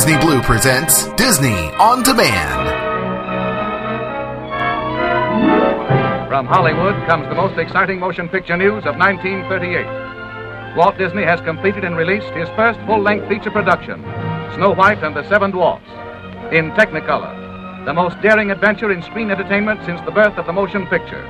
Disney Blue presents Disney On Demand. From Hollywood comes the most exciting motion picture news of 1938. Walt Disney has completed and released his first full length feature production, Snow White and the Seven Dwarfs, in Technicolor, the most daring adventure in screen entertainment since the birth of the motion picture.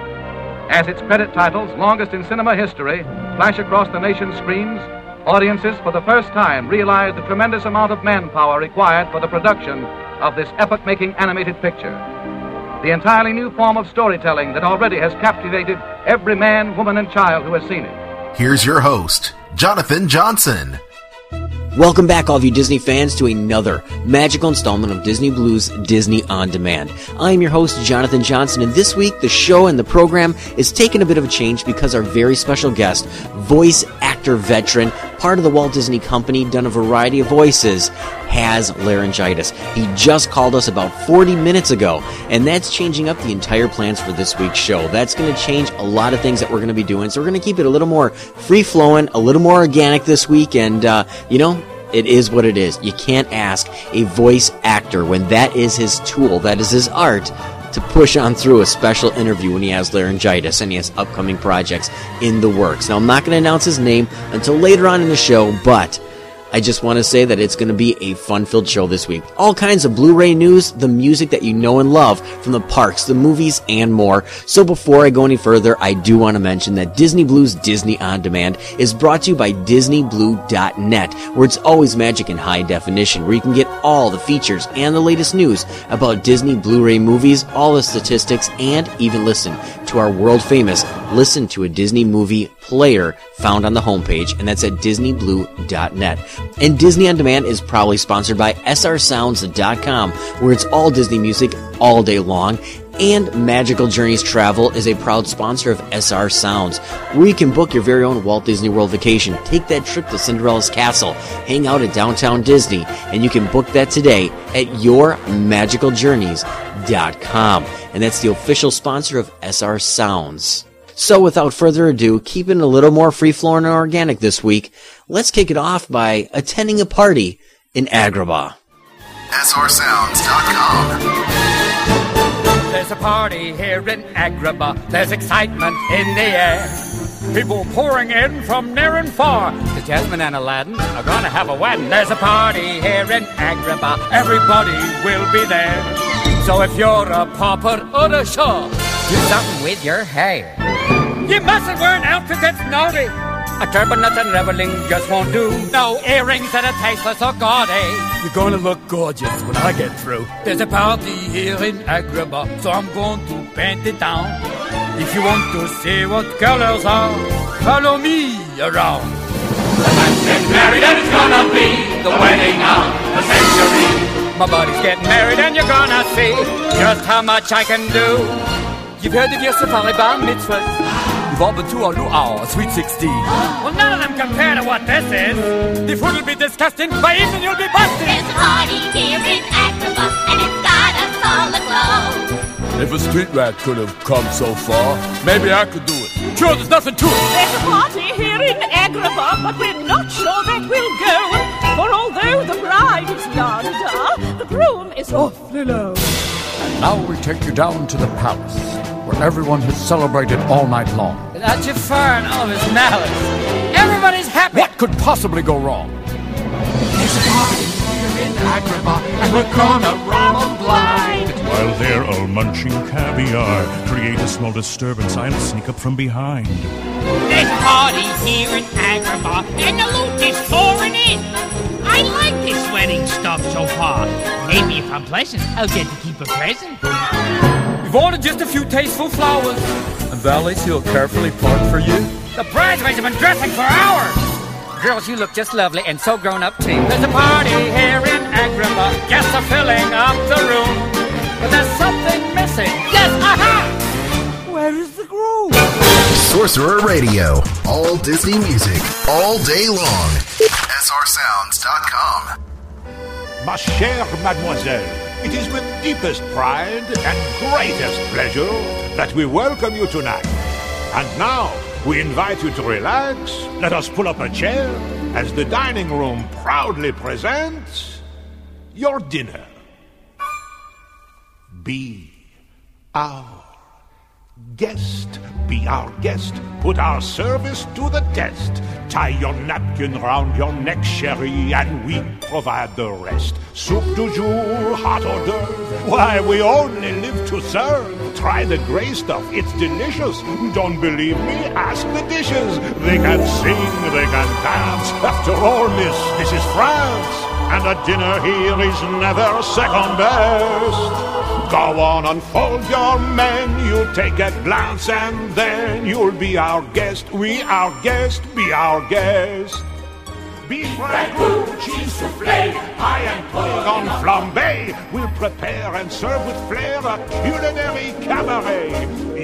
As its credit titles, longest in cinema history, flash across the nation's screens, audiences for the first time realize the tremendous amount of manpower required for the production of this epoch making animated picture. The entirely new form of storytelling that already has captivated every man, woman, and child who has seen it. Here's your host, Jonathan Johnson. Welcome back, all of you Disney fans, to another magical installment of Disney Blues Disney On Demand. I am your host, Jonathan Johnson, and this week the show and the program is taking a bit of a change because our very special guest, voice actor veteran, part of the Walt Disney Company, done a variety of voices, has laryngitis. He just called us about 40 minutes ago, and that's changing up the entire plans for this week's show. That's going to change a lot of things that we're going to be doing, so we're going to keep it a little more free flowing, a little more organic this week, and, uh, you know, it is what it is. You can't ask a voice actor when that is his tool, that is his art, to push on through a special interview when he has laryngitis and he has upcoming projects in the works. Now, I'm not going to announce his name until later on in the show, but I just want to say that it's going to be a fun filled show this week. All kinds of Blu ray news, the music that you know and love from the parks, the movies, and more. So before I go any further, I do want to mention that Disney Blues Disney On Demand is brought to you by DisneyBlue.net, where it's always magic in high definition, where you can get all the features and the latest news about Disney Blu ray movies, all the statistics, and even listen to our world famous Listen to a Disney Movie player found on the homepage, and that's at DisneyBlue.net. And Disney On Demand is proudly sponsored by SRSounds.com, where it's all Disney music all day long. And Magical Journeys Travel is a proud sponsor of SR Sounds, where you can book your very own Walt Disney World vacation. Take that trip to Cinderella's Castle, hang out at downtown Disney, and you can book that today at yourmagicaljourneys.com. And that's the official sponsor of SR Sounds. So without further ado, keeping a little more free flowing and organic this week, let's kick it off by attending a party in Agrabah. SRSounds.com. There's a party here in Agrabah. There's excitement in the air. People pouring in from near and far. The Jasmine and Aladdin are gonna have a wedding. There's a party here in Agrabah. Everybody will be there. So if you're a pauper or a shah, do something with your hair. You mustn't wear an outfit that's naughty. A turban, nothing reveling just won't do. No earrings that are tasteless or gaudy. You're gonna look gorgeous when I get through. There's a party here in Agrabah, so I'm going to paint it down. If you want to see what colors are, follow me around. Get married and it's gonna be the wedding of the century. My buddy's getting married and you're gonna see just how much I can do. You've heard of your safari bar mitzvahs. You've all been to our luau, Sweet 16. Well, none of them compare to what this is. The food will be disgusting. By evening you'll be busted. There's a party here in Agrabah, and it's got us all aglow. If a street rat could have come so far, maybe I could do it. Sure, there's nothing to it. There's a party here in Agrabah, but we're not sure that we'll go. For although the bride is yonder, the groom is awfully low. Now we take you down to the palace, where everyone has celebrated all night long. Without Jafar and all of his malice. Everybody's happy. What could possibly go wrong? There's a party here in Agrabah, and we're gonna rob 'em blind. While they're all munching caviar, create a small disturbance. I'll sneak up from behind. There's a party here in Agrabah, and the loot is pouring in. I like this wedding stuff so far. Maybe if I'm pleasant, I'll get to keep a present. We've ordered just a few tasteful flowers. And valets who'll carefully part for you. The bridesmaids have been dressing for hours. Girls, you look just lovely and so grown up too. There's a party here in Agrabah. Guests are filling up the room. But there's something missing. Yes, aha! Where is the groom? Sorcerer Radio. All Disney music, all day long. SRSounds.com. Ma chère mademoiselle, it is with deepest pride and greatest pleasure that we welcome you tonight. And now, we invite you to relax. Let us pull up a chair as the dining room proudly presents your dinner. Be our guest. Be our guest. Put our service to the test. Tie your napkin round your neck, sherry, and we provide the rest. Soup du jour, hot hors d'oeuvre. Why, we only live to serve. Try the gray stuff, it's delicious. Don't believe me? Ask the dishes. They can sing, they can dance. After all, miss, this is France. And a dinner here is never second best. Go on, unfold your menu, take a glance, and then you'll be our guest. We our guest, be our guest. Beef ragout, cheese soufflé, pie and pudding on flambe. We'll prepare and serve with flair a culinary cabaret.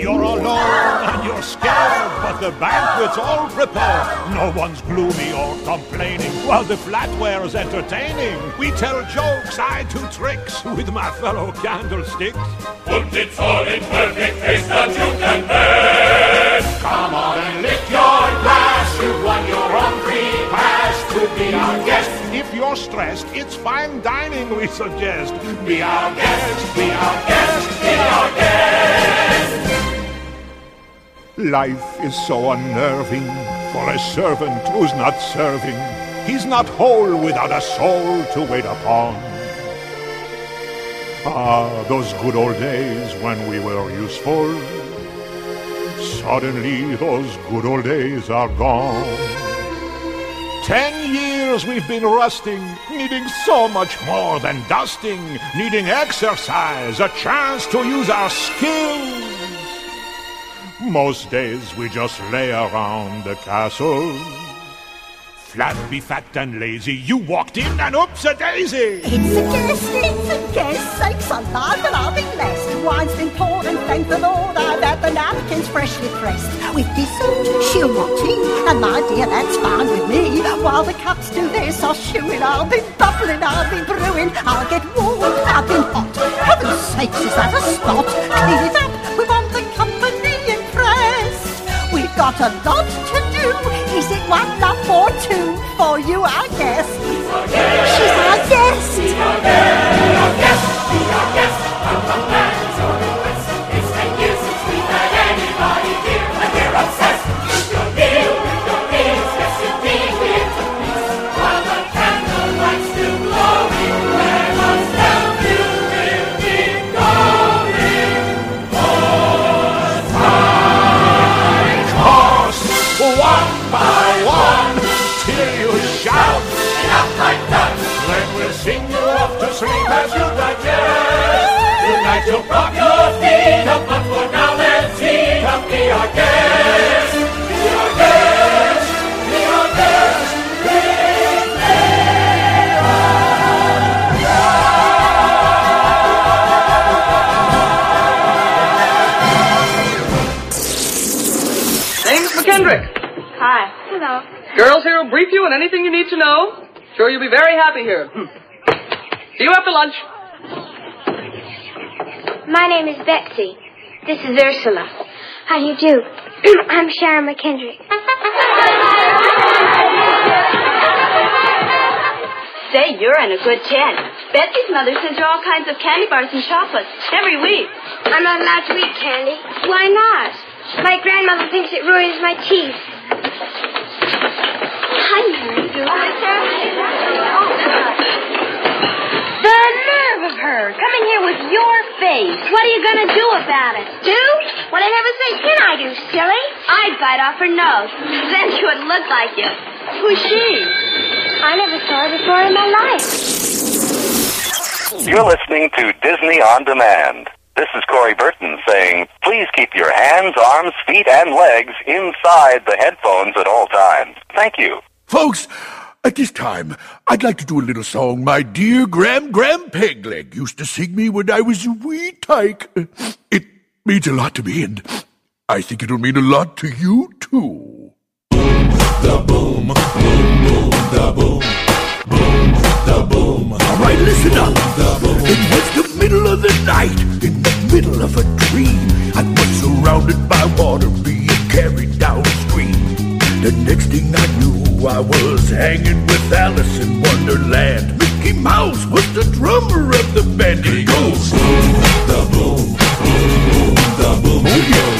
You're alone and you're scared, but the banquet's all prepared. No one's gloomy or complaining while the flatware's entertaining. We tell jokes, I do tricks with my fellow candlesticks. Put it all in perfect taste that you can best. Come on and lift your glass. You've won your own free pass to be our guest. If you're stressed, it's fine dining we suggest. Be our guest, be our guest, be our guest. Life is so unnerving for a servant who's not serving. He's not whole without a soul to wait upon. Ah, those good old days when we were useful. Suddenly, those good old days are gone. Years we've been rusting, needing so much more than dusting, needing exercise, a chance to use our skills. Most days we just lay around the castle. Flat, be fat and lazy, you walked in and oops a daisy! It's a guest, it's a guest, sakes alive and I'll be blessed. Wine's been poured and thank the Lord I've had the napkins freshly pressed. With dessert, she'll want tea, and my dear, that's fine with me. While the cups do their shoeing, I'll be bubbling, I'll be brewing, I'll get warm, I'll be hot. Heaven's sakes, is that a spot? Clean it up, we want the company impressed. We've got a lot to do. Is it one up or two for you, I guess? She's our guest. Course, but for now let's eat up. Be our guest. Be our guest. Be our guest. Name's McKendrick. Hi. Hello. Girls here will brief you on anything you need to know. Sure you'll be very happy here. See you after lunch. My name is Betsy. This is Ursula. How do you do? I'm Sharon McKendrick. Say, you're in a good ten. Betsy's mother sends her all kinds of candy bars and chocolates every week. I'm not allowed to eat candy. Why not? My grandmother thinks it ruins my teeth. Hi, Mary. The nerve of her coming here with your face. What are you going to do about it? Do? What I never say can I do, silly? I'd bite off her nose. Then she would look like you. Who's she? I never saw her before in my life. You're listening to Disney On Demand. This is Corey Burton saying, please keep your hands, arms, feet, and legs inside the headphones at all times. Thank you. Folks, at this time, I'd like to do a little song my dear Gram Gram Pegleg used to sing me when I was a wee tyke. It means a lot to me, and I think it'll mean a lot to you, too. Boom, the boom, boom, boom, the boom, boom, the boom. All right, listen up. It was the middle of the night, in the middle of a dream. I was surrounded by water being carried downstream. The next thing I knew, I was hanging with Alice in Wonderland. Mickey Mouse was the drummer of the band. He goes boom, the boom, boom, boom, the boom. Oh yeah,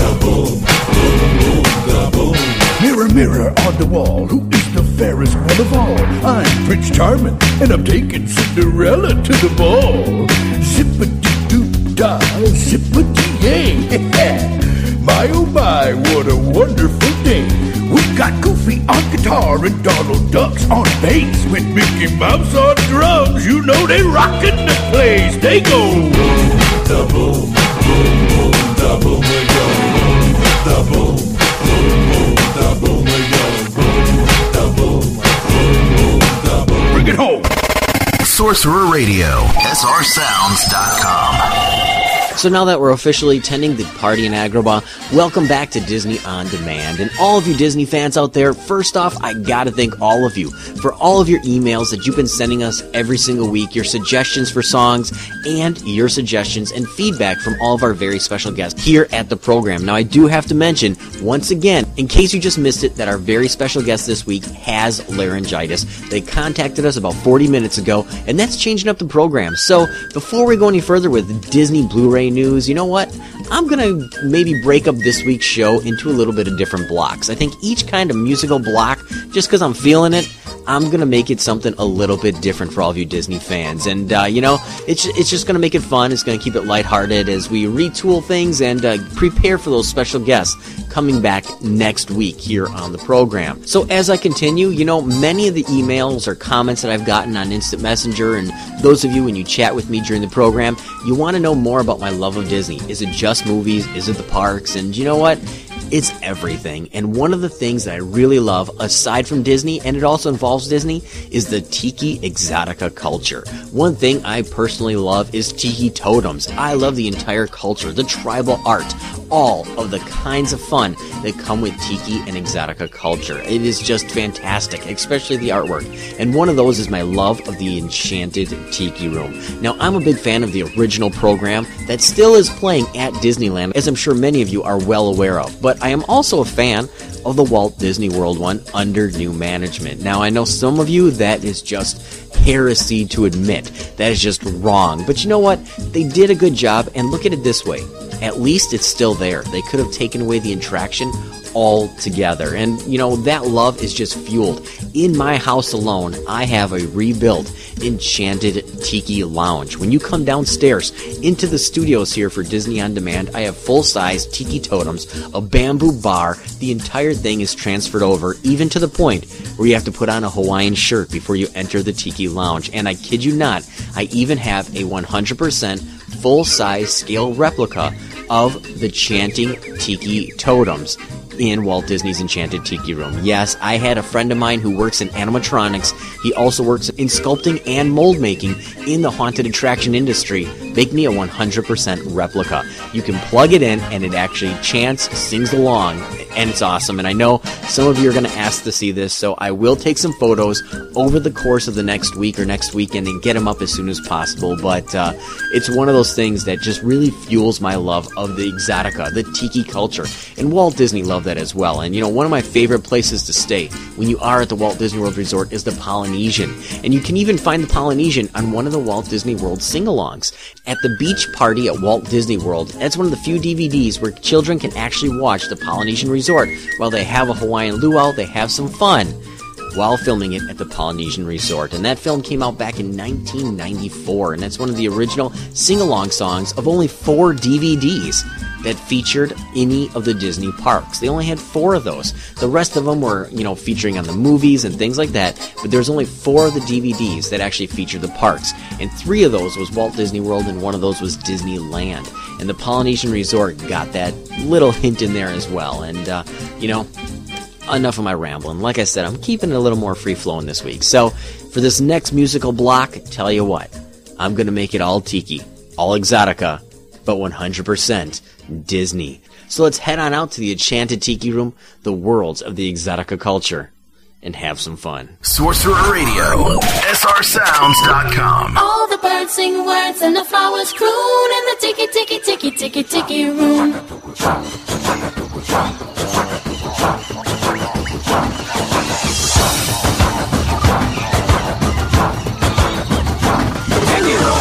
the boom, boom, boom, the boom. Mirror, mirror on the wall, who is the fairest one of all? I'm Prince Charming, and I'm taking Cinderella to the ball. Zippity doo dah, zippity yay. My oh my, what a wonderful day. We've got Goofy on guitar and Donald Ducks on bass. With Mickey Mouse on drums, you know they rockin' the place. They go boom, the boom, boom, boom we go. Boom, the boom, boom, boom we go. Boom, the boom, boom, boom. Bring it home. Sorcerer Radio, SRSounds.com. So now that we're officially tending the party in Agrabah, welcome back to Disney On Demand. And all of you Disney fans out there, first off, I gotta thank all of you for all of your emails that you've been sending us every single week, your suggestions for songs, and your suggestions and feedback from all of our very special guests here at the program. Now, I do have to mention, once again, in case you just missed it, that our very special guest this week has laryngitis. They contacted us about 40 minutes ago, and that's changing up the program. So, before we go any further with Disney Blu news, you know what? I'm gonna maybe break up this week's show into a little bit of different blocks. I think each kind of musical block, just because I'm feeling it, I'm gonna make it something a little bit different for all of you Disney fans, and uh, you know, it's it's just gonna make it fun. It's gonna keep it lighthearted as we retool things and uh, prepare for those special guests coming back next week here on the program. So as I continue, you know, many of the emails or comments that I've gotten on Instant Messenger, and those of you when you chat with me during the program, you want to know more about my love of Disney. Is it just movies? Is it the parks? And you know what? It's everything. And one of the things that I really love, aside from Disney, and it also involves Disney, is the Tiki Exotica culture. One thing I personally love is Tiki totems. I love the entire culture, the tribal art, all of the kinds of fun that come with Tiki and Exotica culture. It is just fantastic, especially the artwork. And one of those is my love of the Enchanted Tiki Room. Now, I'm a big fan of the original program that still is playing at Disneyland, as I'm sure many of you are well aware of. But I am also a fan of the Walt Disney World one under new management. Now, I know some of you that is just heresy to admit. That is just wrong. But you know what? They did a good job, and look at it this way. At least it's still there. They could have taken away the attraction altogether. And, you know, that love is just fueled. In my house alone, I have a rebuilt Enchanted Tiki Lounge. When you come downstairs into the studios here for Disney On Demand, I have full size Tiki totems, a bamboo bar. The entire thing is transferred over, even to the point where you have to put on a Hawaiian shirt before you enter the Tiki Lounge. And I kid you not, I even have a 100% full size scale replica of the chanting Tiki totems in Walt Disney's Enchanted Tiki Room. Yes, I had a friend of mine who works in animatronics. He also works in sculpting and mold making in the haunted attraction industry. Make me a 100% replica. You can plug it in and it actually chants, sings along, and it's awesome. And I know some of you are going to ask to see this, so I will take some photos over the course of the next week or next weekend and get them up as soon as possible. But uh, it's one of those things that just really fuels my love of the exotica, the tiki culture. And Walt Disney loved that as well. And you know, one of my favorite places to stay when you are at the Walt Disney World Resort is the Polynesian. And you can even find the Polynesian on one of the Walt Disney World sing alongs. At the beach party at Walt Disney World, that's one of the few DVDs where children can actually watch the Polynesian Resort. While they have a Hawaiian luau, they have some fun while filming it at the Polynesian Resort. And that film came out back in 1994, and that's one of the original sing along songs of only four DVDs that featured any of the Disney parks. They only had four of those. The rest of them were, you know, featuring on the movies and things like that, but there's only four of the DVDs that actually featured the parks. And three of those was Walt Disney World, and one of those was Disneyland. And the Polynesian Resort got that little hint in there as well. And, uh, you know, enough of my rambling. Like I said, I'm keeping it a little more free flowing this week. So, for this next musical block, tell you what, I'm going to make it all tiki, all exotica, but 100% Disney. So let's head on out to the Enchanted Tiki Room, the worlds of the exotica culture, and have some fun. Sorcerer Radio, SRSounds.com. All the birds sing words and the flowers croon in the tiki tiki tiki tiki tiki room. Continue.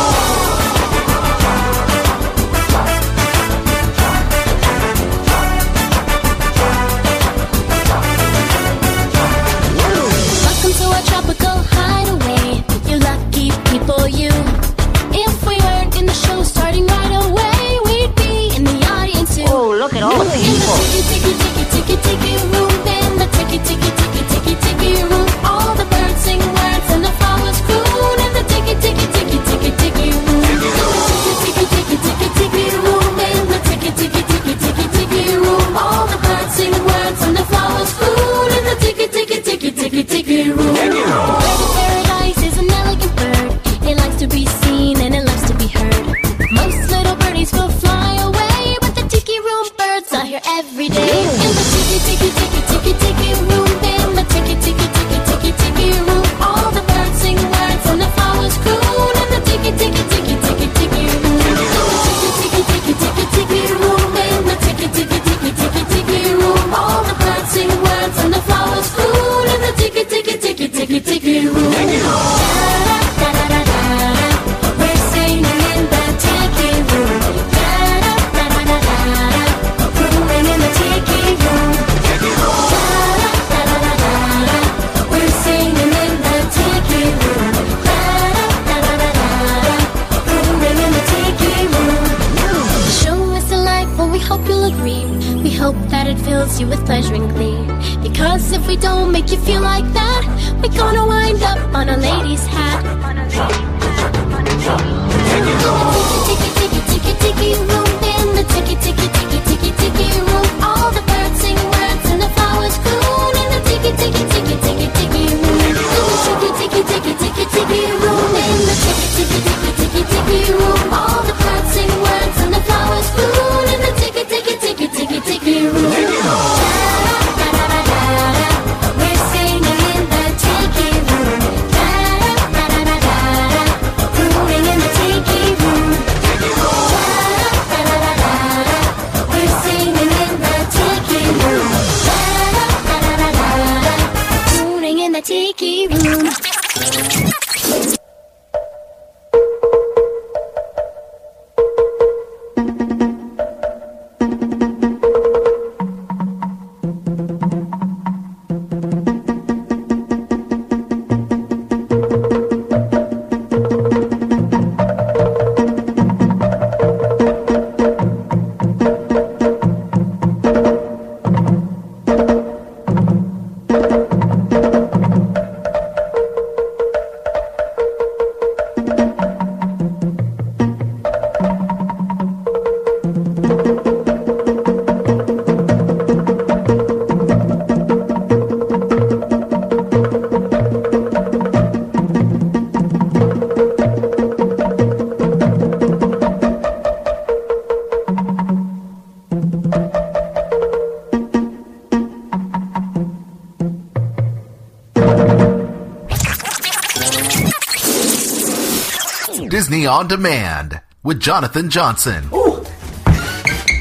Demand with Jonathan Johnson.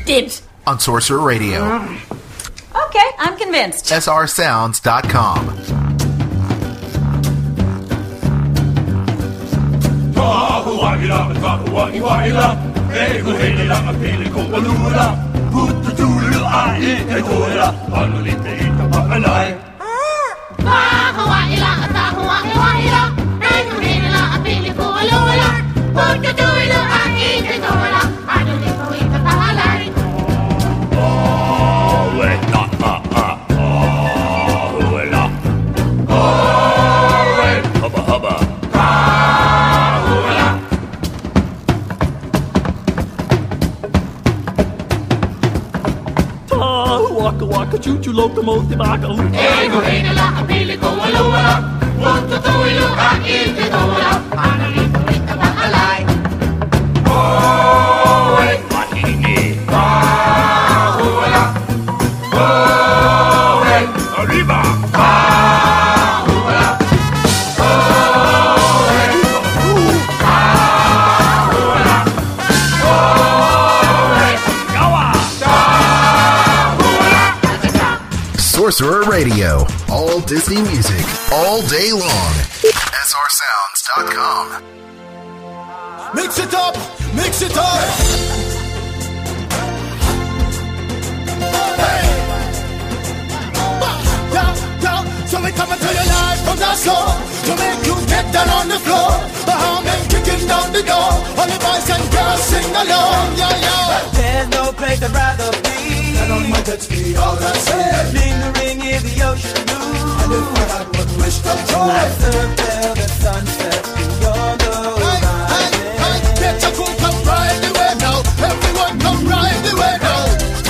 Dibs. On Sorcerer Radio. Mm. Okay, I'm convinced. SRSounds.com. Oh, Ego heinela, apiliko, aloala, punto tuilu, kakilti tuula, anani. Sorcerer Radio. All Disney music, all day long. SRSounds.com. Mix it up! Mix it up! Hey! Down, down. So we coming to your life from the floor To make you get down on the floor Behind men kicking down the door All the boys and girls sing along, yeah, yeah There's no place I'd rather be and on my jet ski, all I say. Lingering in the ocean blue. And if I had one wish I serve till the sunset beyond the horizon. get your cool, come ride the way now. Everyone come ride the way now.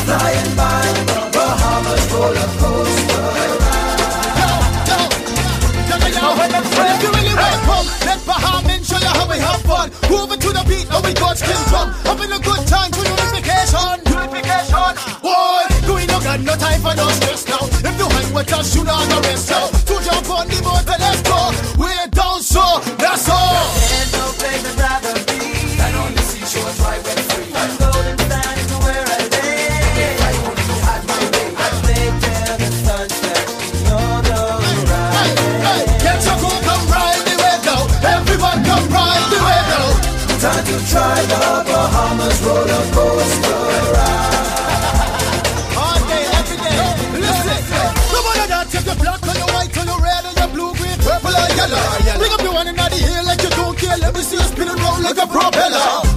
Flying by the Bahamas roller coaster Now when them say if you really want fun, let show you how we have fun. Moving to the beat, now we got skin drum. Having a good time no time for no stress now. If you hang with us, you not the rest now. To jump on the boat, let's see you spinning round like a propeller.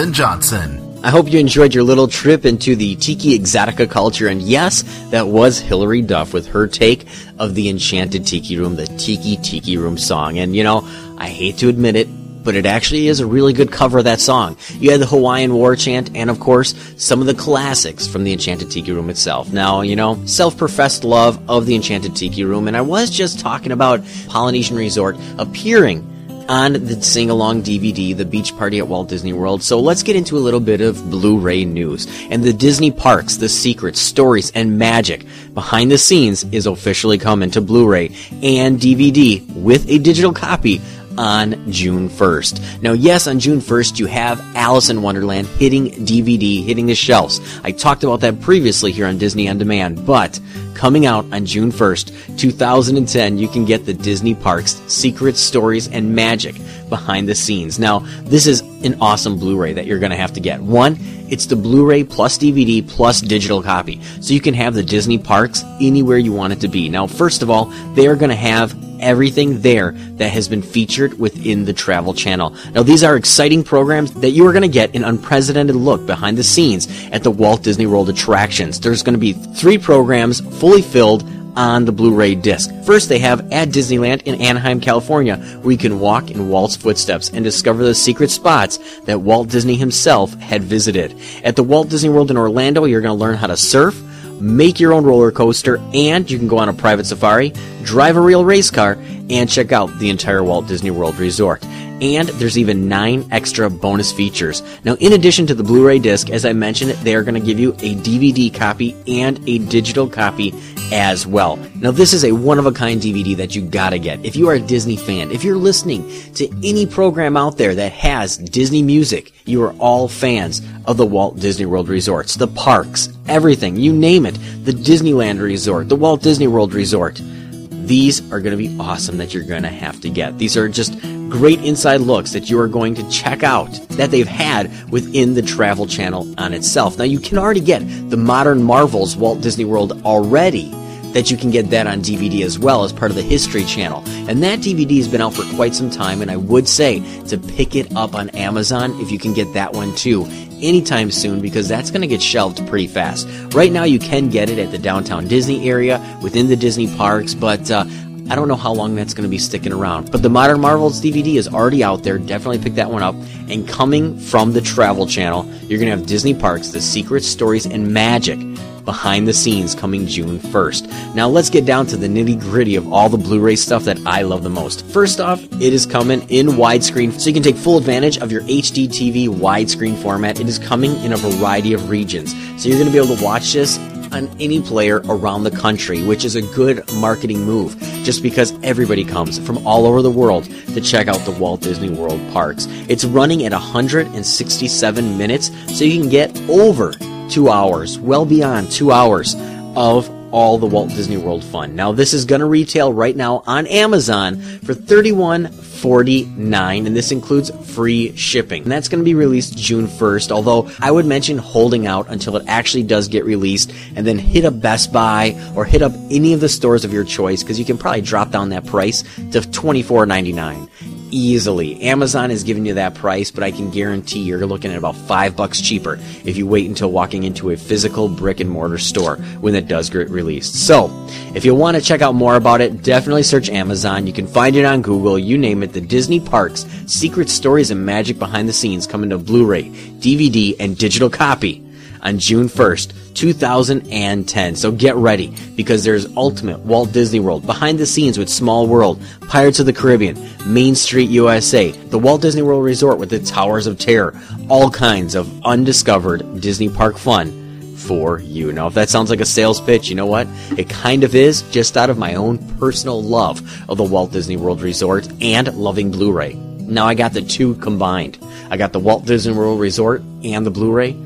Jonathan Johnson. I hope you enjoyed your little trip into the Tiki Exotica culture. And yes, that was Hilary Duff with her take of the Enchanted Tiki Room, the Tiki Tiki Room song. And you know, I hate to admit it, but it actually is a really good cover of that song. You had the Hawaiian War Chant and, of course, some of the classics from the Enchanted Tiki Room itself. Now, you know, self-professed love of the Enchanted Tiki Room, and I was just talking about Polynesian Resort appearing on the sing along DVD, The Beach Party at Walt Disney World. So let's get into a little bit of Blu ray news. And the Disney Parks, the secrets, stories, and magic behind the scenes is officially coming to Blu ray and DVD with a digital copy on June 1st. Now, yes, on June 1st, you have Alice in Wonderland hitting DVD, hitting the shelves. I talked about that previously here on Disney On Demand, but coming out on June 1st, 2010, you can get the Disney Parks Secrets, Stories, and Magic behind the scenes. Now, this is an awesome Blu-ray that you're going to have to get. One, it's the Blu-ray plus DVD plus digital copy. So you can have the Disney Parks anywhere you want it to be. Now, first of all, they are going to have everything there that has been featured within the Travel Channel. Now, these are exciting programs that you are going to get an unprecedented look behind the scenes at the Walt Disney World attractions. There's going to be three programs fully filled on the Blu-ray disc. First, they have at Disneyland in Anaheim, California, where you can walk in Walt's footsteps and discover the secret spots that Walt Disney himself had visited. At the Walt Disney World in Orlando, you're going to learn how to surf, make your own roller coaster, and you can go on a private safari, drive a real race car, and check out the entire Walt Disney World Resort. And there's even nine extra bonus features. Now, in addition to the Blu ray disc, as I mentioned, they are going to give you a DVD copy and a digital copy as well. Now, this is a one of a kind DVD that you gotta get. If you are a Disney fan, if you're listening to any program out there that has Disney music, you are all fans of the Walt Disney World resorts, the parks, everything, you name it, the Disneyland Resort, the Walt Disney World Resort. These are going to be awesome that you're going to have to get. These are just great inside looks that you are going to check out that they've had within the Travel Channel on itself. Now, you can already get the Modern Marvels Walt Disney World already. That you can get that on DVD as well as part of the History Channel. And that DVD has been out for quite some time, and I would say to pick it up on Amazon if you can get that one too anytime soon because that's going to get shelved pretty fast. Right now, you can get it at the downtown Disney area within the Disney parks, but uh, I don't know how long that's going to be sticking around. But the Modern Marvels DVD is already out there. Definitely pick that one up. And coming from the Travel Channel, you're going to have Disney Parks, The Secret Stories, and Magic behind the scenes coming June 1st. Now let's get down to the nitty gritty of all the Blu-ray stuff that I love the most. First off, it is coming in widescreen, so you can take full advantage of your HD TV widescreen format. It is coming in a variety of regions, so you're going to be able to watch this on any player around the country, which is a good marketing move, just because everybody comes from all over the world to check out the Walt Disney World parks. It's running at 167 minutes, so you can get over two hours, well beyond two hours of all the Walt Disney World fun. Now this is going to retail right now on Amazon for $31.49 and this includes free shipping. And that's going to be released June 1st, although I would mention holding out until it actually does get released and then hit up Best Buy or hit up any of the stores of your choice because you can probably drop down that price to $24.99 easily. Amazon is giving you that price, but I can guarantee you're looking at about five bucks cheaper if you wait until walking into a physical brick and mortar store when it does get released. So, if you want to check out more about it, definitely search Amazon. You can find it on Google. You name it. The Disney Parks Secret Stories and Magic Behind the Scenes coming to Blu-ray, DVD, and digital copy on June 1st, 2010. So get ready because there's Ultimate Walt Disney World, Behind the Scenes with Small World, Pirates of the Caribbean, Main Street USA, the Walt Disney World Resort with the Towers of Terror, all kinds of undiscovered Disney park fun for you. Now, if that sounds like a sales pitch, you know what? It kind of is, just out of my own personal love of the Walt Disney World Resort and loving Blu ray. Now, I got the two combined. I got the Walt Disney World Resort and the Blu ray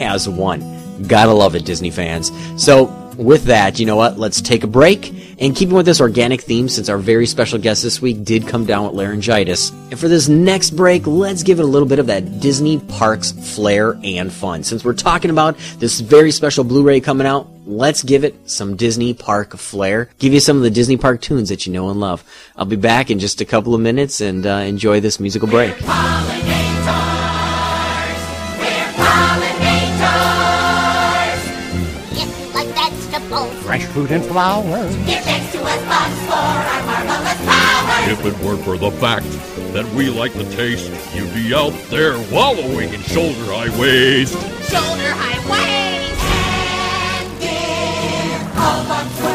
as one. Gotta love it, Disney fans. So, with that, you know what? Let's take a break. And keeping with this organic theme, since our very special guest this week did come down with laryngitis, and for this next break, let's give it a little bit of that Disney Parks flair and fun. Since we're talking about this very special Blu ray coming out, let's give it some Disney Park flair. Give you some of the Disney Park tunes that you know and love. I'll be back in just a couple of minutes and uh, enjoy this musical break. Fruit and flowers. Give thanks to us bugs for our marvelous powers. If it weren't for the fact that we like the taste, you'd be out there wallowing in shoulder high waste. Shoulder high waist. And if all bugs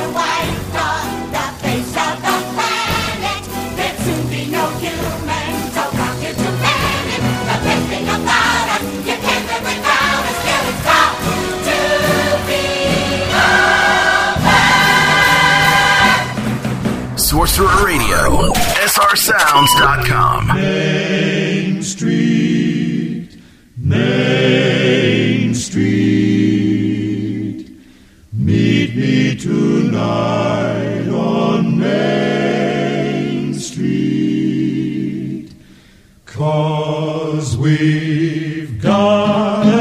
Sorcerer Radio, srsounds.com. Main Street, Main Street. Meet me tonight on Main Street. Cause we've got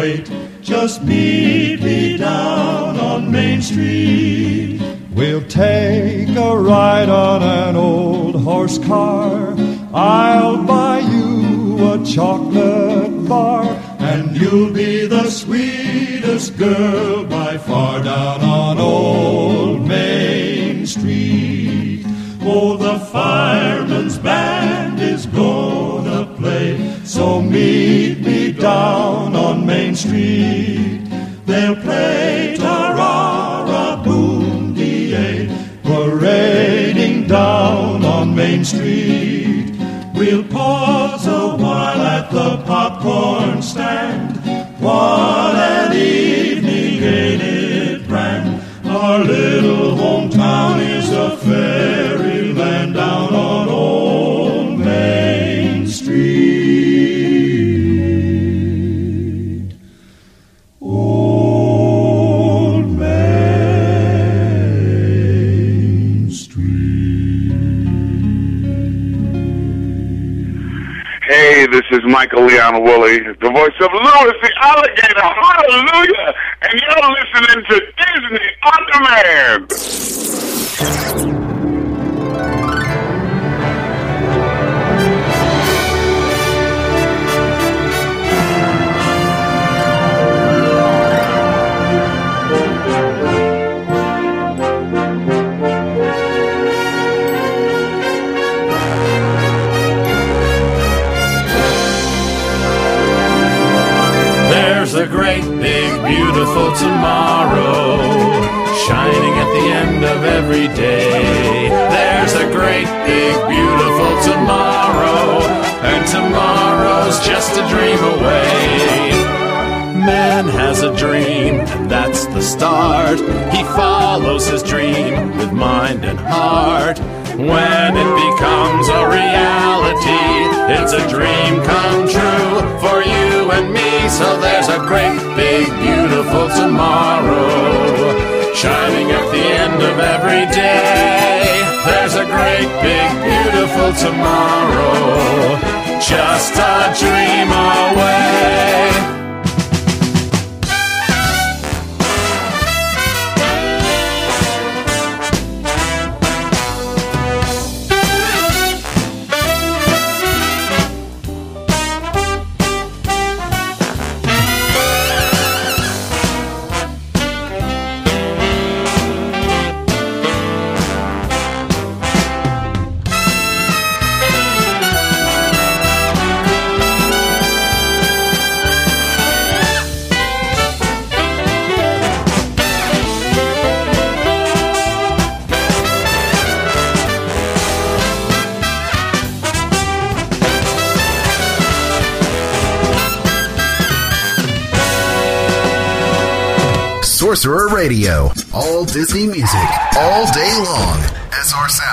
wait. Just meet me down on Main Street. We'll take a ride on an old horse car. I'll buy you a chocolate bar, and you'll be the sweetest girl by far down on old Main Street. Oh, the fireman's band is gonna play, so meet me down on Main Street. They'll play ta-ra-ra, tomorrow, just Sorcerer Radio. All Disney music, all day long. SRSounds.com.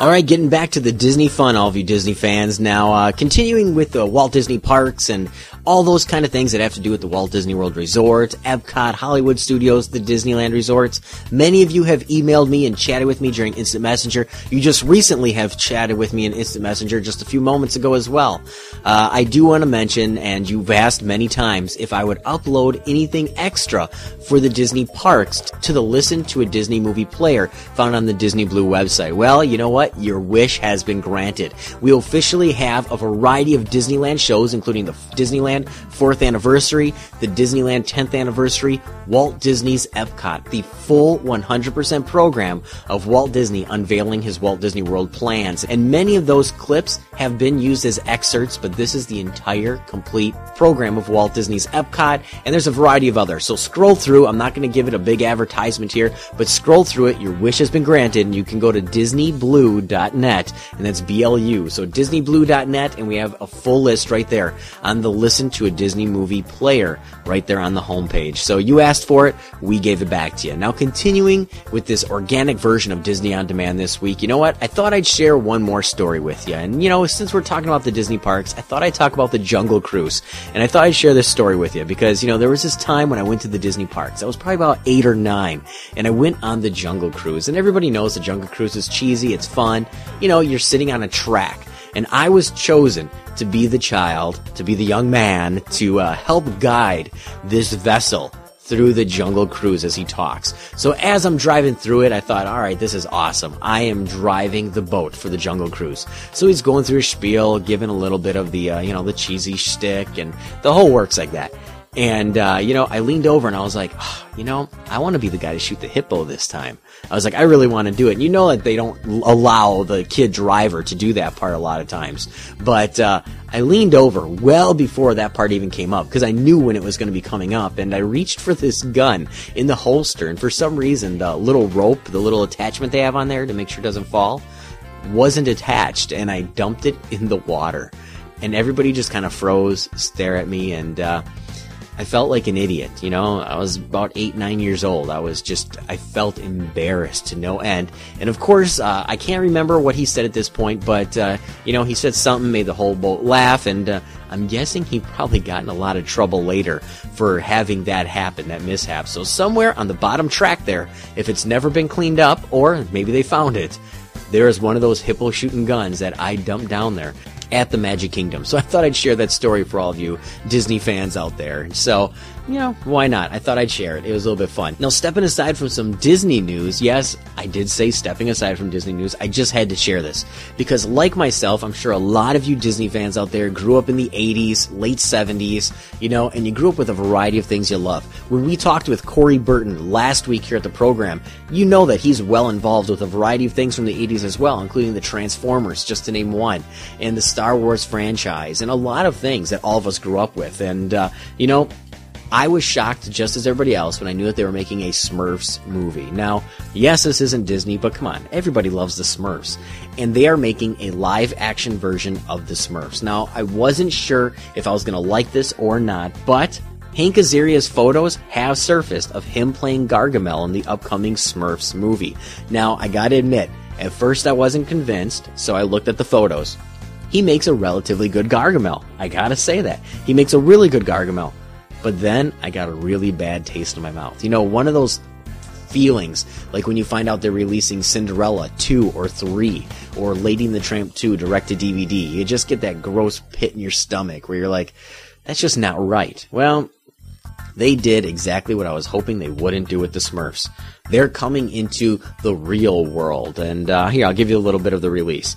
All right, getting back to the Disney fun, all of you Disney fans. Now, uh, continuing with the Walt Disney Parks and all those kind of things that have to do with the Walt Disney World Resort, Epcot, Hollywood Studios, the Disneyland resorts. Many of you have emailed me and chatted with me during Instant Messenger. You just recently have chatted with me in Instant Messenger just a few moments ago as well. Uh, I do want to mention, and you've asked many times, if I would upload anything extra for the Disney parks to the Listen to a Disney Movie player found on the Disney Blue website. Well, you know what? Your wish has been granted. We officially have a variety of Disneyland shows, including the Disneyland 4th anniversary, the Disneyland 10th anniversary, Walt Disney's Epcot, the full 100% program of Walt Disney unveiling his Walt Disney World plans. And many of those clips have been used as excerpts, but this is the entire complete program of Walt Disney's Epcot, and there's a variety of others. So scroll through. I'm not going to give it a big advertisement here, but scroll through it. Your wish has been granted, and you can go to DisneyBlue.net, and that's B-L-U. So DisneyBlue.net, and we have a full list right there on the Listen to a Disney Movie player right there on the homepage. So you asked for it, we gave it back to you. Now continuing with this organic version of Disney on Demand this week, you know what? I thought I'd share one more story with you. And you know, since we're talking about the Disney parks, I thought I'd talk about the Jungle Cruise. And I thought I'd share this story with you because, you know, there was this time when I went to the Disney parks. I was probably about eight or nine, and I went on the Jungle Cruise. And everybody knows the Jungle Cruise is cheesy, it's fun. You know, you're sitting on a track. And I was chosen to be the child, to be the young man, to uh, help guide this vessel through the jungle cruise as he talks. So as I'm driving through it, I thought, all right, this is awesome. I am driving the boat for the jungle cruise. So he's going through his spiel, giving a little bit of the, uh, you know, the cheesy shtick and the whole works like that. And, uh, you know, I leaned over and I was like, "Ah, you know, I want to be the guy to shoot the hippo this time. I was like, I really want to do it. And you know that they don't allow the kid driver to do that part a lot of times. But, uh, I leaned over well before that part even came up because I knew when it was going to be coming up and I reached for this gun in the holster and for some reason the little rope, the little attachment they have on there to make sure it doesn't fall wasn't attached and I dumped it in the water. And everybody just kind of froze, stare at me, and uh, I felt like an idiot. You know, I was about eight, nine years old. I was just, I felt embarrassed to no end. And of course, uh, I can't remember what he said at this point, but, uh, you know, he said something, made the whole boat laugh, and uh, I'm guessing he probably got in a lot of trouble later for having that happen, that mishap. So somewhere on the bottom track there, if it's never been cleaned up, or maybe they found it, there is one of those hippo shooting guns that I dumped down there at the Magic Kingdom. So I thought I'd share that story for all of you Disney fans out there. So, you know, why not? I thought I'd share it. It was a little bit fun. Now, stepping aside from some Disney news, yes, I did say stepping aside from Disney news, I just had to share this. Because, like myself, I'm sure a lot of you Disney fans out there grew up in the 80s, late 70s, you know, and you grew up with a variety of things you love. When we talked with Corey Burton last week here at the program, you know that he's well involved with a variety of things from the 80s as well, including the Transformers, just to name one, and the Star Wars franchise, and a lot of things that all of us grew up with. And, uh, you know, I was shocked just as everybody else when I knew that they were making a Smurfs movie. Now, yes, this isn't Disney, but come on, everybody loves the Smurfs. And they are making a live action version of the Smurfs. Now, I wasn't sure if I was going to like this or not, but Hank Azaria's photos have surfaced of him playing Gargamel in the upcoming Smurfs movie. Now, I gotta admit, at first I wasn't convinced, so I looked at the photos. He makes a relatively good Gargamel. I gotta say that. He makes a really good Gargamel. But then I got a really bad taste in my mouth. You know, one of those feelings, like when you find out they're releasing Cinderella 2 or 3, or Lady and the Tramp 2 direct to DVD. You just get that gross pit in your stomach where you're like, that's just not right. Well, they did exactly what I was hoping they wouldn't do with the Smurfs. They're coming into the real world. And uh, here, I'll give you a little bit of the release.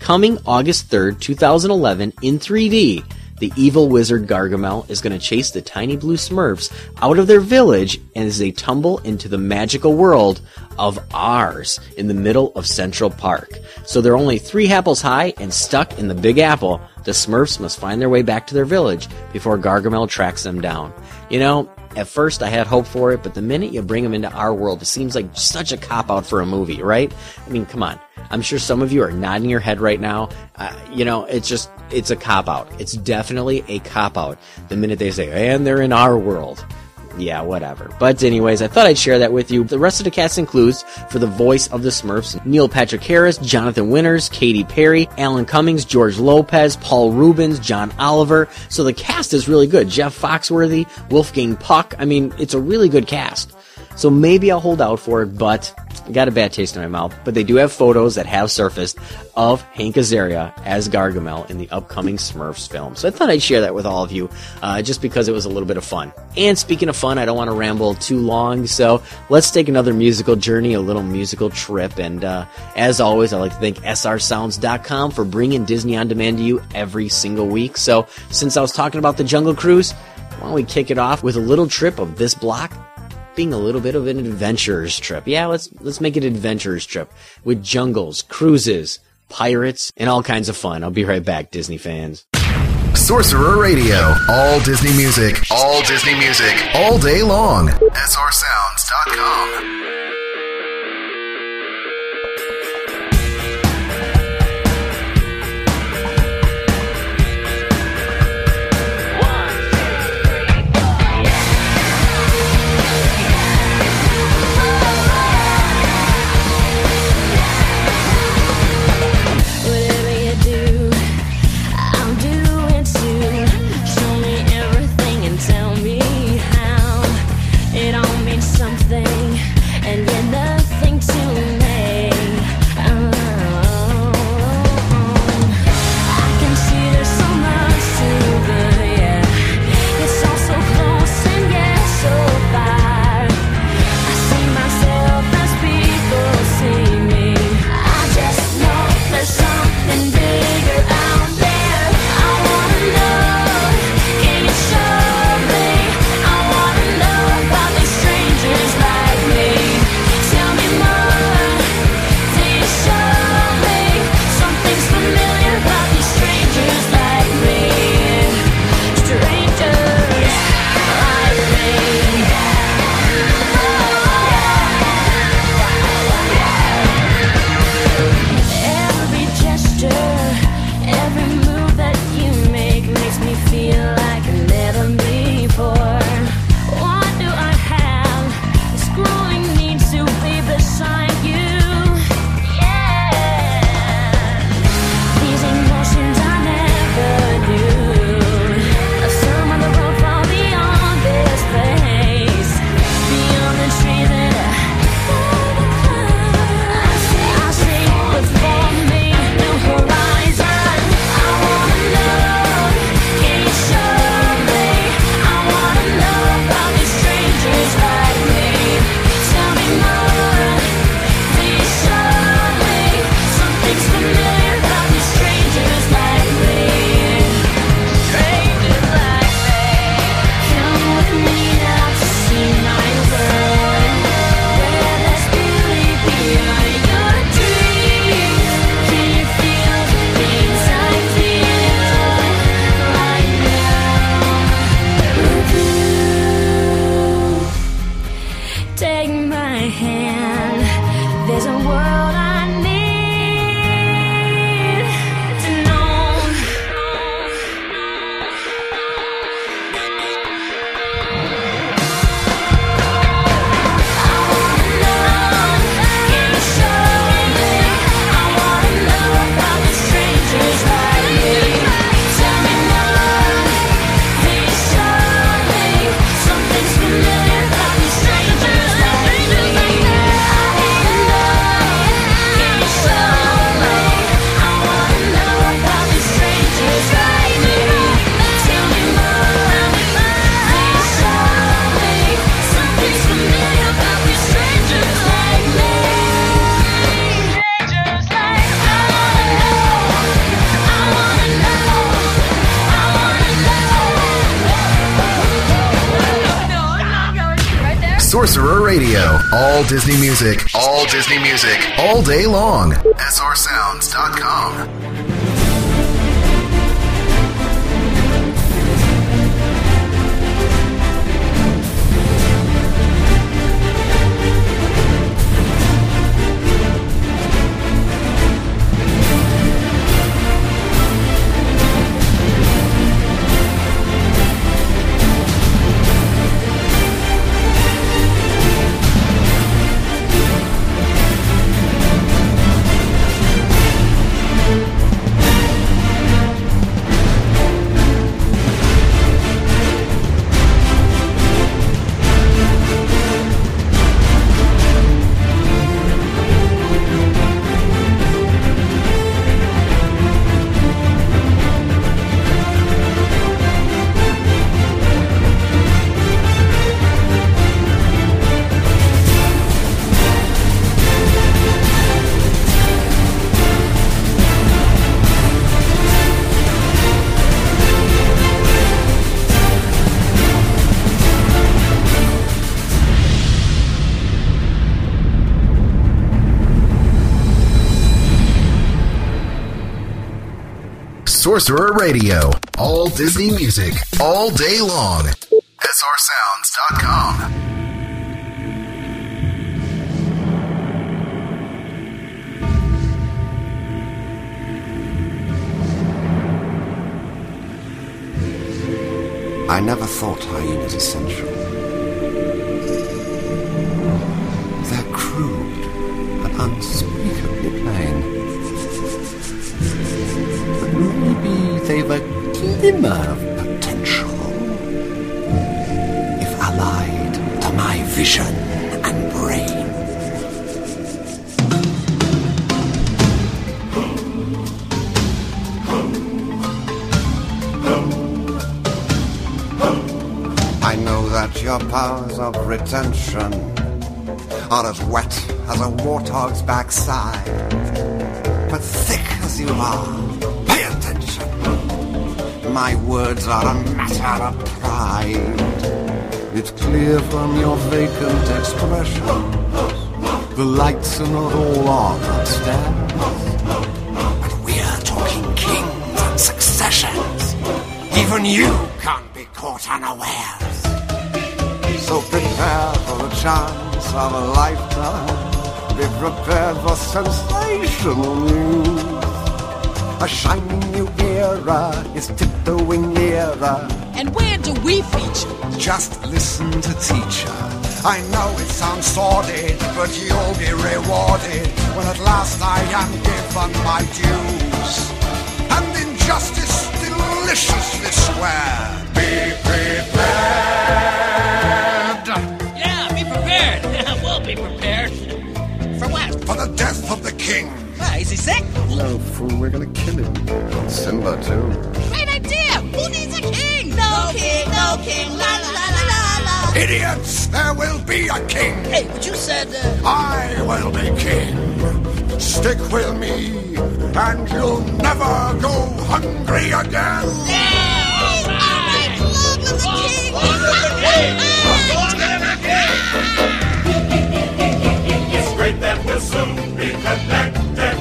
Coming August 3rd, 2011, in 3D, the evil wizard Gargamel is going to chase the tiny blue Smurfs out of their village as they tumble into the magical world of ours in the middle of Central Park. So they're only three apples high and stuck in the Big Apple. The Smurfs must find their way back to their village before Gargamel tracks them down. You know, at first I had hope for it, but the minute you bring them into our world, it seems like such a cop out for a movie, right? I mean, come on. I'm sure some of you are nodding your head right now. Uh, you know, it's just, it's a cop out. It's definitely a cop out the minute they say, and they're in our world. Yeah, whatever. But anyways, I thought I'd share that with you. The rest of the cast includes, for the voice of the Smurfs, Neil Patrick Harris, Jonathan Winters, Katy Perry, Alan Cummings, George Lopez, Paul Reubens, John Oliver. So the cast is really good. Jeff Foxworthy, Wolfgang Puck. I mean, it's a really good cast. So maybe I'll hold out for it, but I got a bad taste in my mouth. But they do have photos that have surfaced of Hank Azaria as Gargamel in the upcoming Smurfs film. So I thought I'd share that with all of you, uh, just because it was a little bit of fun. And speaking of fun, I don't want to ramble too long, so let's take another musical journey, a little musical trip. And uh, as always, I'd like to thank srsounds.com for bringing Disney on Demand to you every single week. So since I was talking about the Jungle Cruise, why don't we kick it off with a little trip of this block being a little bit of an adventurer's trip. Yeah, let's let's make it an adventurer's trip with jungles, cruises, pirates, and all kinds of fun. I'll be right back, Disney fans. Sorcerer Radio. All Disney music. All Disney music. All day long. SRSounds.com. Disney music. All Disney music. All day long. Sorcerer Radio. All Disney music. All day long. SRSounds.com. I never thought hyenas essential. They're crude and unspeakably they've a glimmer of potential if allied to my vision and brain. I know that your powers of retention are as wet as a warthog's backside. But thick as you are. My words are a matter of pride. It's clear from your vacant expression. The lights are not all on upstairs. But we're talking kings and successions. Even you can't be caught unawares. So prepare for the chance of a lifetime. Be prepared for sensational news. A shining new era is tiptoeing nearer. And where do we feature? Just listen to teacher. I know it sounds sordid, but you'll be rewarded when at last I am given my dues. And injustice deliciously swear. Be prepared. Yeah, be prepared. we'll be prepared. For what? For the death of the king. Ah, is he sick? No, fool, we're gonna kill him. Simba, too. Great idea. Who needs a king? No, king, no king. La la la la la la. Idiots, there will be a king. Hey, but you said. Uh... I will be king. Stick with me, and you'll never go hungry again. It's great that we'll soon be connected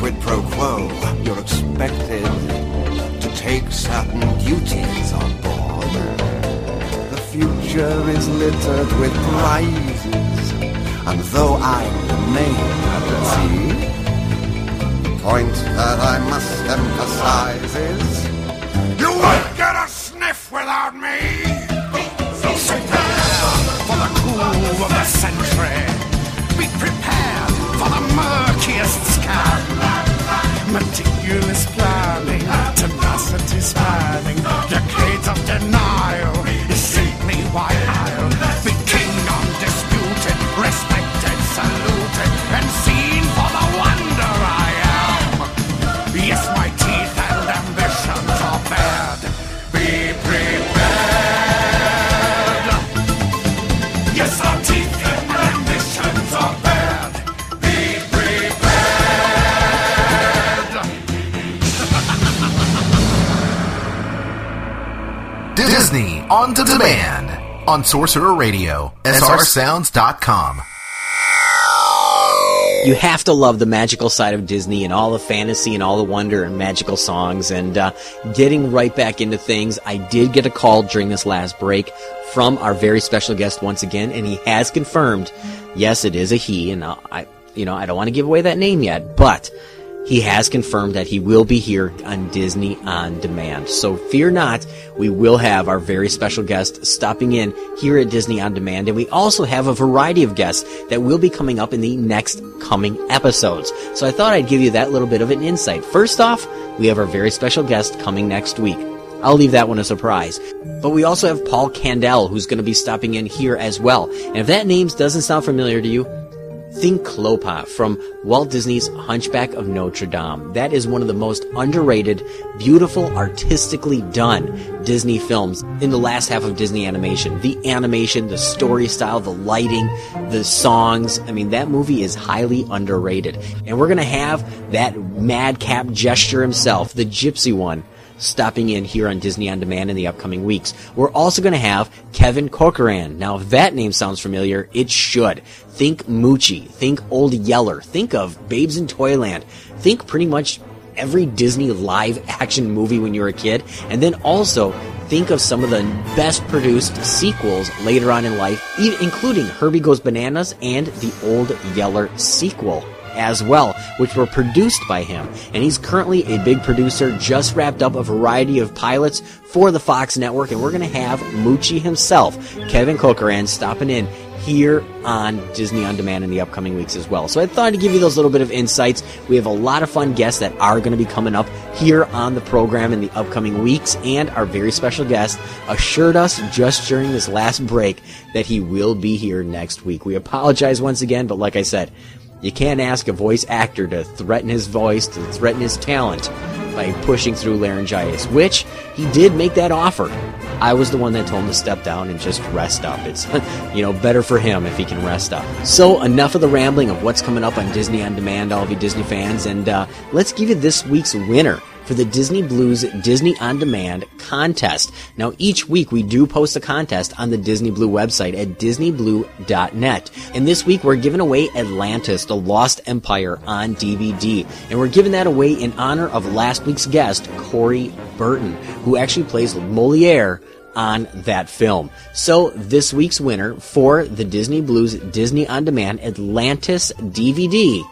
quid pro quo, you're expected to take certain duties on board. The future is littered with prizes, and though I remain at sea, the point that I must emphasize is you won't Planning, on demand on Sorcerer Radio, srsounds.com. You have to love the magical side of Disney and all the fantasy and all the wonder and magical songs. And uh, getting right back into things, I did get a call during this last break from our very special guest once again, and he has confirmed, yes, it is a he. And I, you know, I don't want to give away that name yet, but he has confirmed that he will be here on Disney on Demand. So fear not, we will have our very special guest stopping in here at Disney on Demand, and we also have a variety of guests that will be coming up in the next coming episodes. So I thought I'd give you that little bit of an insight. First off, we have our very special guest coming next week. I'll leave that one a surprise. But we also have Paul Kandel, who's going to be stopping in here as well. And if that name doesn't sound familiar to you, Think Clopin from Walt Disney's Hunchback of Notre Dame. That is one of the most underrated, beautiful, artistically done Disney films in the last half of Disney animation. The animation, the story style, the lighting, the songs. I mean, that movie is highly underrated. And we're going to have that madcap gesture himself, the gypsy one, stopping in here on Disney On Demand in the upcoming weeks. We're also going to have Kevin Corcoran. Now, if that name sounds familiar, it should. Think Moochie. Think Old Yeller. Think of Babes in Toyland. Think pretty much every Disney live action movie when you were a kid. And then also think of some of the best produced sequels later on in life, including Herbie Goes Bananas and the Old Yeller sequel as well, which were produced by him. And he's currently a big producer, just wrapped up a variety of pilots for the Fox network. And we're going to have Moochie himself, Kevin Corcoran, stopping in here on Disney On Demand in the upcoming weeks as well. So I thought I'd give you those little bit of insights. We have a lot of fun guests that are going to be coming up here on the program in the upcoming weeks, and our very special guest assured us just during this last break that he will be here next week. We apologize once again, but like I said, you can't ask a voice actor to threaten his voice, to threaten his talent by pushing through laryngitis, which he did make that offer. I was the one that told him to step down and just rest up. It's, you know, better for him if he can rest up. So, enough of the rambling of what's coming up on Disney On Demand, all of you Disney fans, and uh, let's give you this week's winner for the Disney Blues Disney On Demand contest. Now, each week we do post a contest on the Disney Blue website at disneyblue.net. And this week we're giving away Atlantis, the Lost Empire on DVD. And we're giving that away in honor of last week's guest, Corey Burton, who actually plays Moliere on that film. So this week's winner for the Disney Blues Disney On Demand Atlantis DVD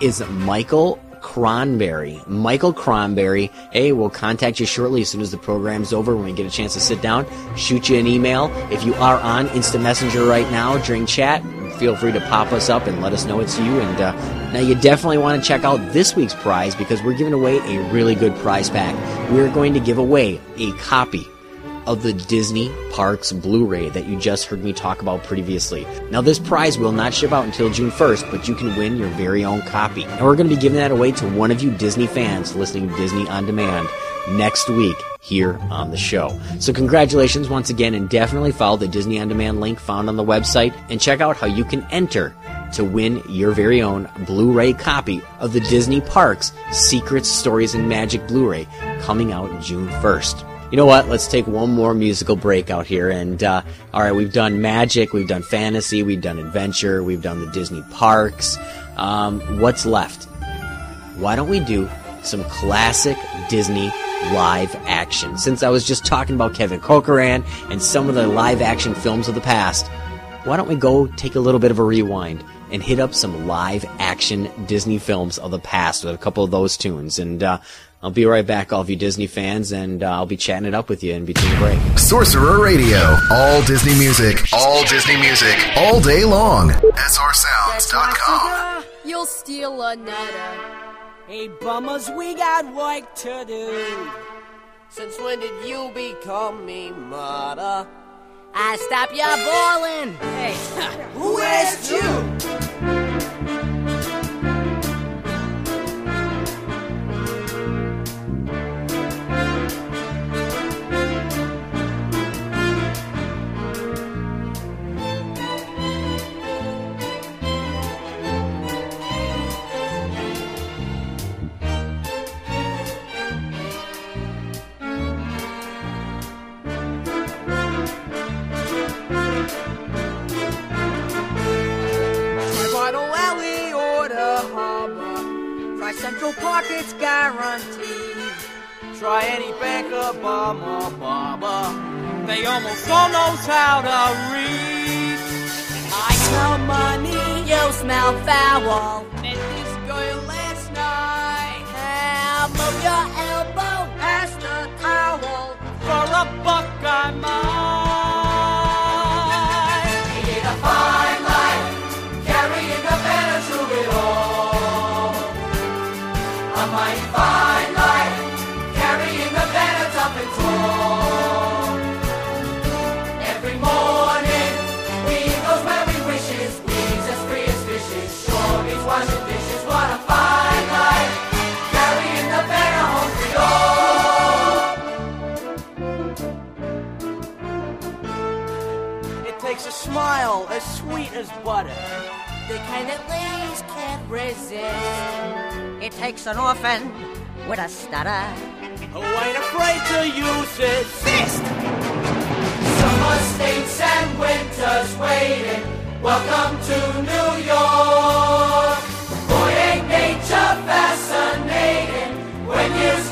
is Michael Cronberry. Michael Cronberry. Hey, we'll contact you shortly as soon as the program's over when we get a chance to sit down. Shoot you an email. If you are on Instant Messenger right now during chat, feel free to pop us up and let us know it's you. And uh, now you definitely want to check out this week's prize because we're giving away a really good prize pack. We're going to give away a copy of the Disney Parks Blu-ray that you just heard me talk about previously. Now this prize will not ship out until June 1st, but you can win your very own copy. And we're going to be giving that away to one of you Disney fans listening to Disney On Demand next week here on the show. So congratulations once again and definitely follow the Disney On Demand link found on the website and check out how you can enter to win your very own Blu-ray copy of the Disney Parks Secrets, Stories, and Magic Blu-ray coming out June 1st you know what? Let's take one more musical break out here. And uh, all right, we've done magic, we've done fantasy, we've done adventure, we've done the Disney parks. Um, what's left? Why don't we do some classic Disney live action? Since I was just talking about Kevin Corcoran and some of the live action films of the past, why don't we go take a little bit of a rewind and hit up some live action Disney films of the past with a couple of those tunes? And uh, I'll be right back, all of you Disney fans, and uh, I'll be chatting it up with you in between the break. Sorcerer Radio. All Disney music. All Disney music. All day long. SRSounds.com. You'll steal another. Hey, bummers, we got work to do. Since when did you become me mother? I stop ya ballin'. Hey, Who asked you? Pockets guaranteed. Try any banker, bomber, barber. They almost all knows how to read. I smell money, you smell foul. Met this girl last night. Elbow your elbow, past the towel. For a buck, I'm. as sweet as butter. The kind that ladies can't resist. It takes an orphan with a stutter who ain't afraid to use his fist. Summer states and winter's waiting. Welcome to New York. Boy, ain't nature fascinating when you.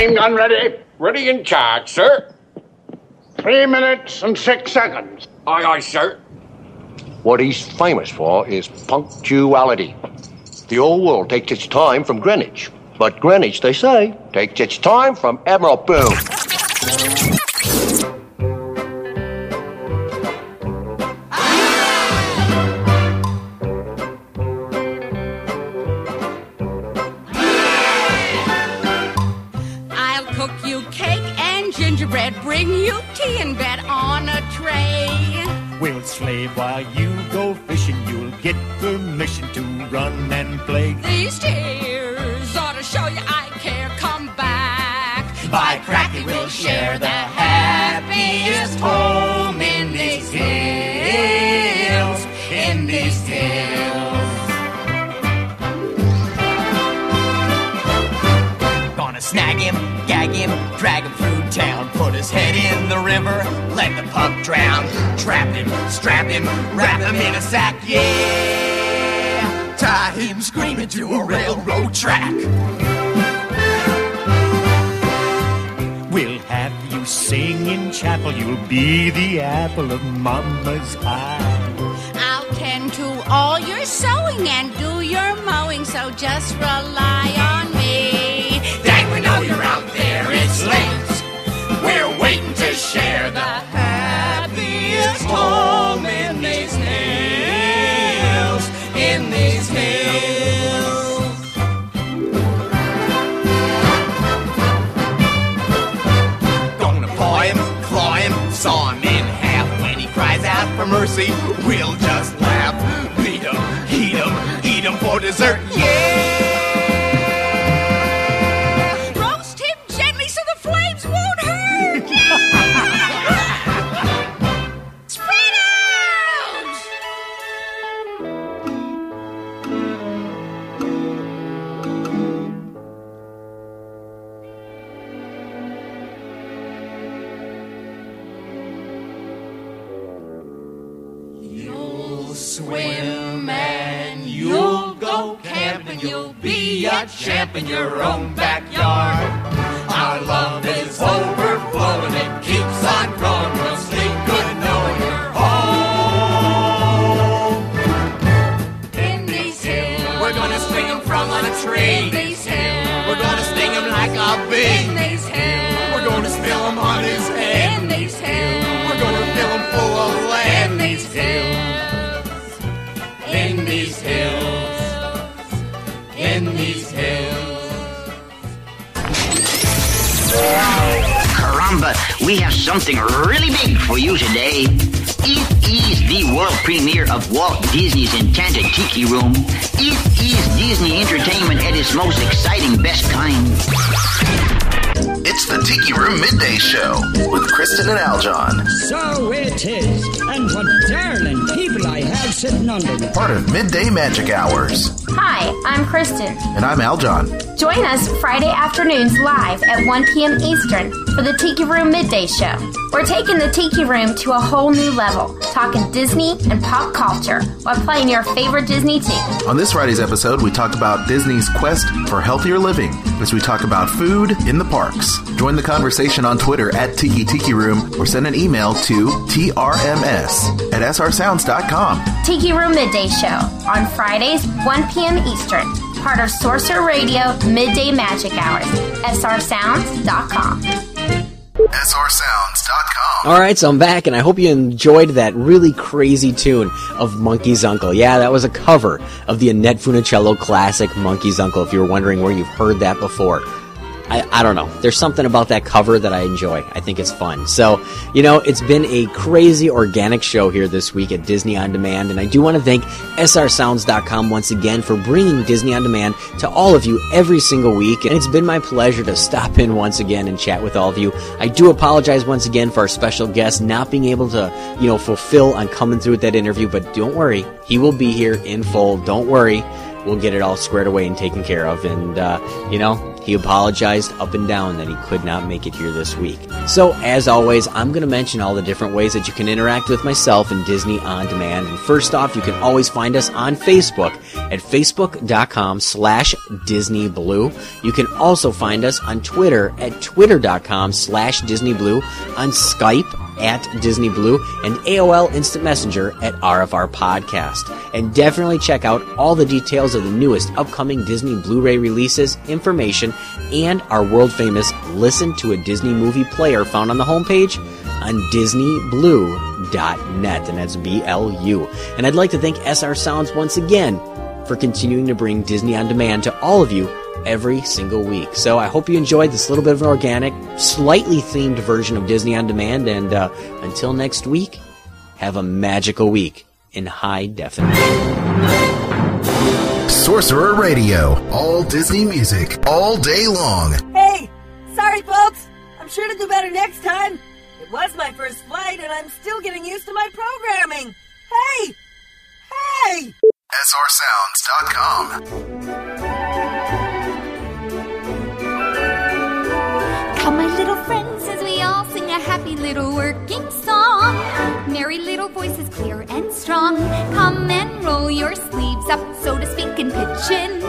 timed gun ready. Ready in charge, sir. Three minutes and six seconds. Aye, aye, sir. What he's famous for is punctuality. The old world takes its time from Greenwich, but Greenwich, they say, takes its time from Admiral Boom. wrap him in a sack, yeah. Tie him screaming to a railroad track. We'll have you sing in chapel, you'll be the apple of mama's eye. I'll tend to all your sewing and do your mowing, so just rely on. We'll just laugh, beat 'em, eat 'em, eat 'em for dessert. You'll be a champ in your own backyard. Our love is we have something really big for you today. It is the world premiere of Walt Disney's Enchanted Tiki Room. It is Disney entertainment at its most exciting, best kind. It's the Tiki Room Midday Show with Kristen and Aljon. So it is. And what darling people I have sitting under me. Part of Midday Magic Hours. Hi, I'm Kristen. And I'm Al John. Join us Friday afternoons live at 1 p.m. Eastern for the Tiki Room Midday Show. We're taking the Tiki Room to a whole new level, talking Disney and pop culture while playing your favorite Disney tunes. On this Friday's episode, we talked about Disney's quest for healthier living as we talk about food in the parks. Join the conversation on Twitter at Tiki Tiki Room or send an email to trms at srsounds.com. Tiki Room Midday Show on Fridays, 1 p.m. Eastern. Part of Sorcerer Radio Midday Magic Hours. SRSounds.com. srsounds.com. All right, so I'm back, and I hope you enjoyed that really crazy tune of Monkey's Uncle. Yeah, that was a cover of the Annette Funicello classic Monkey's Uncle, if you were wondering where you've heard that before. I, I don't know. There's something about that cover that I enjoy. I think it's fun. So, you know, it's been a crazy organic show here this week at Disney On Demand, and I do want to thank SRSounds.com once again for bringing Disney On Demand to all of you every single week. And it's been my pleasure to stop in once again and chat with all of you. I do apologize once again for our special guest not being able to, you know, fulfill on coming through with that interview, but don't worry. He will be here in full. Don't worry we'll get it all squared away and taken care of. And, uh, you know, he apologized up and down that he could not make it here this week. So, as always, I'm going to mention all the different ways that you can interact with myself and Disney On Demand. And first off, you can always find us on Facebook at facebook.com slash Disney Blu. You can also find us on Twitter at twitter.com slash Disney Blu, on Skype at Disney Blu and AOL Instant Messenger at RFR Podcast. And definitely check out all the details of the newest upcoming Disney Blu ray releases, information, and our world famous Listen to a Disney Movie player found on the homepage on DisneyBlu.net. And that's B L U. And I'd like to thank SR Sounds once again for continuing to bring Disney on demand to all of you every single week. So I hope you enjoyed this little bit of an organic, slightly themed version of Disney on Demand. And uh, until next week, have a magical week in high definition. Sorcerer Radio. All Disney music, all day long. Hey, sorry, folks. I'm sure to do better next time. It was my first flight, and I'm still getting used to my programming. Hey! Hey! srsounds.com. Come, my little friends, as we all sing a happy little working song. Merry little voices, clear and strong. Come and roll your sleeves up, so to speak, and pitch in.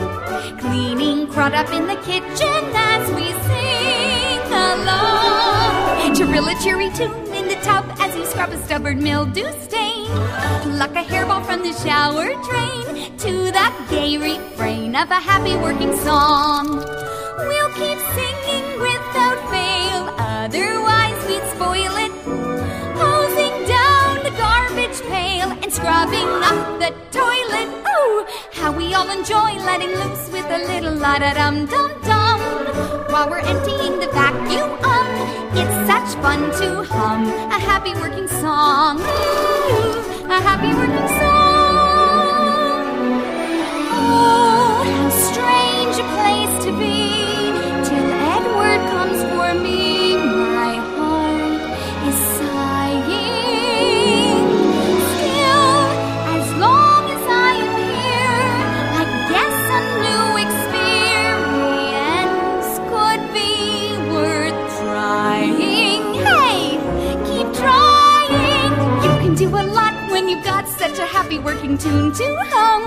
Cleaning crud up in the kitchen as we sing along. Trill a cheery tune in the tub as you scrub a stubborn mildew stain. Pluck a hairball from the shower drain to the gay refrain of a happy working song. We'll keep singing without we all enjoy letting loose with a little la da dum dum dum. While we're emptying the vacuum, it's such fun to hum a happy working song. Ooh, a happy working song. Oh, strange a place to be happy working tune to hum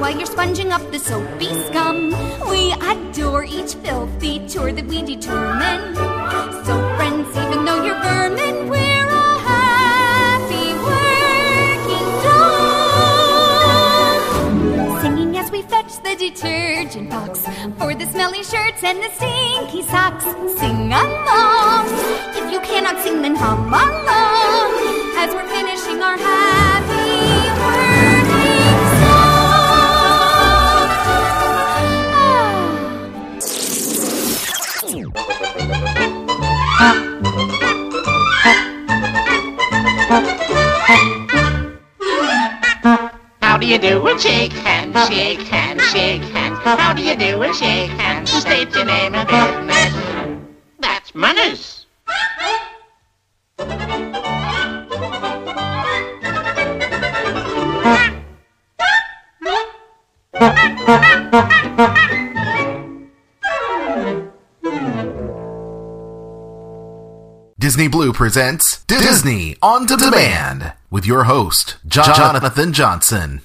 while you're sponging up the soapy scum. We adore each filthy chore that we determine. So, friends, even though you're vermin, we're a happy working dog. Singing as we fetch the detergent box for the smelly shirts and the stinky socks. Sing along. If you cannot sing, then hum along as we're finishing our happy How do you do and shake hands, shake hands, shake hands. How do you do and shake hands? State your name and business. That's manners. Disney Blu presents Disney on Demand with your host, Jo- Jonathan Johnson.